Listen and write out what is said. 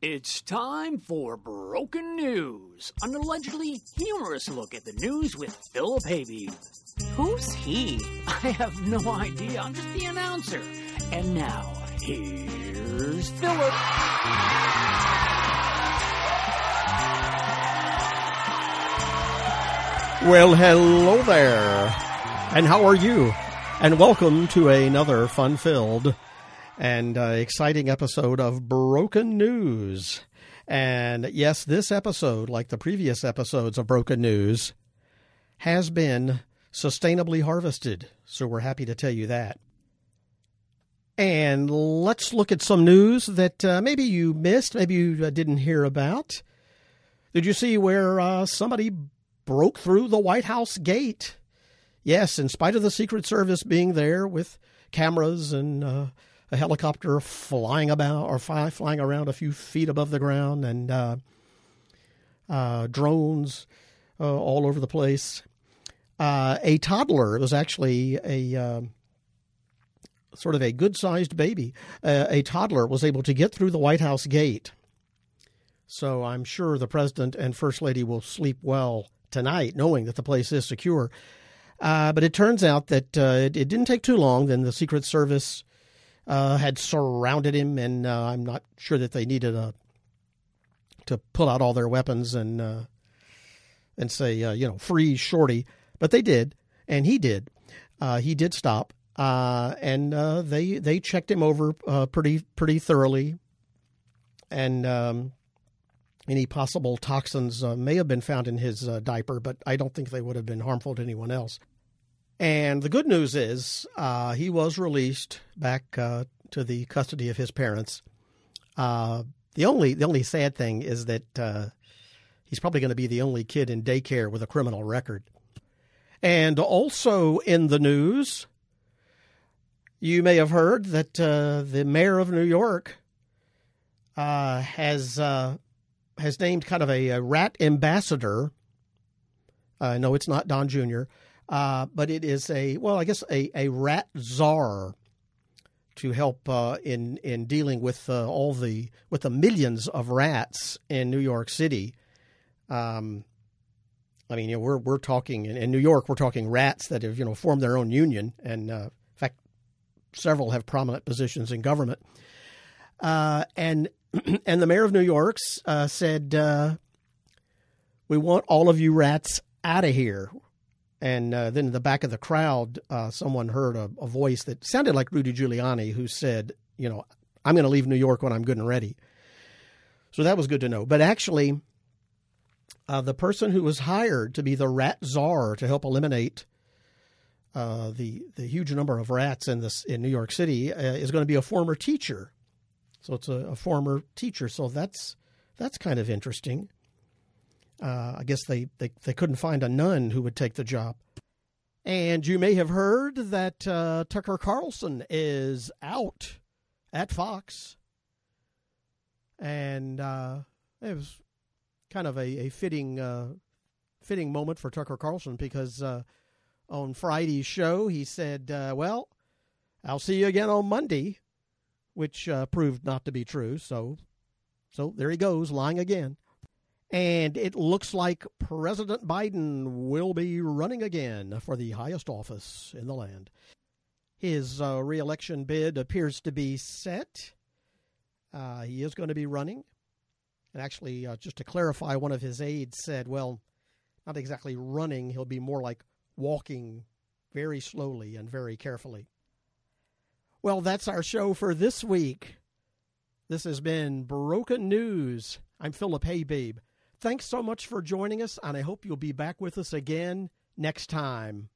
It's time for Broken News, an allegedly humorous look at the news with Philip Hayby. Who's he? I have no idea, I'm just the announcer. And now, here's Philip. Well, hello there. And how are you? And welcome to another fun filled and uh, exciting episode of Broken News. And yes, this episode, like the previous episodes of Broken News, has been sustainably harvested. So we're happy to tell you that. And let's look at some news that uh, maybe you missed, maybe you uh, didn't hear about. Did you see where uh, somebody broke through the White House gate. Yes, in spite of the Secret Service being there with cameras and uh, a helicopter flying about or fly, flying around a few feet above the ground and uh, uh, drones uh, all over the place. Uh, a toddler, it was actually a um, sort of a good sized baby, uh, a toddler was able to get through the White House gate. So I'm sure the president and first lady will sleep well tonight, knowing that the place is secure. Uh, but it turns out that uh, it, it, didn't take too long. Then the Secret Service uh, had surrounded him, and uh, I'm not sure that they needed a, to pull out all their weapons and uh, and say, uh, you know, freeze Shorty. But they did, and he did. he did stop, and they they checked him over pretty pretty thoroughly, and um, any possible toxins uh, may have been found in his uh, diaper, but I don't think they would have been harmful to anyone else. And the good news is uh, he was released back uh, to the custody of his parents. Uh, the only the only sad thing is that uh, he's probably going to be the only kid in daycare with a criminal record. And also in the news, you may have heard that the mayor of New York has has named kind of a, a rat ambassador. Uh, no, it's not Don Jr., uh, but it is a well, I guess a, a rat czar to help uh, in in dealing with uh, all the with the millions of rats in New York City. Um, I mean, you know, we're we're talking in, in, New York, we're talking rats that have you know formed their own union, and uh, in fact, several have prominent positions in government. Uh, and and the mayor of New York uh, said, "We want all of you rats out of here." And uh, then in the back of the crowd, uh, someone heard a, a, voice that sounded like Rudy Giuliani, who said, "You know, I'm going to leave New York when I'm good and ready." So that was good to know. But actually, uh, the person who was hired to be the rat czar to help eliminate uh, the the huge number of rats in this in New York City is going to be a former teacher so it's a, a former teacher. So that's that's kind of interesting. Uh, I guess they, they, they couldn't find a nun who would take the job. And you may have heard that uh, Tucker Carlson is out at Fox. And uh, it was kind of a, a fitting uh, fitting moment for Tucker Carlson because uh, on Friday's show he said, uh, "Well, I'll see you again on Monday." which proved not to be true. So, so there he goes, lying again. And it looks like President Biden will be running again for the highest office in the land. His uh, reelection bid appears to be set. Uh, he is going to be running. And actually, uh, just to clarify, one of his aides said, well, not exactly running, he'll be more like walking very slowly and very carefully. Well, that's our show for this week. This has been Broken News. I'm Philip Haybabe. Thanks so much for joining us, and I hope you'll be back with us again next time.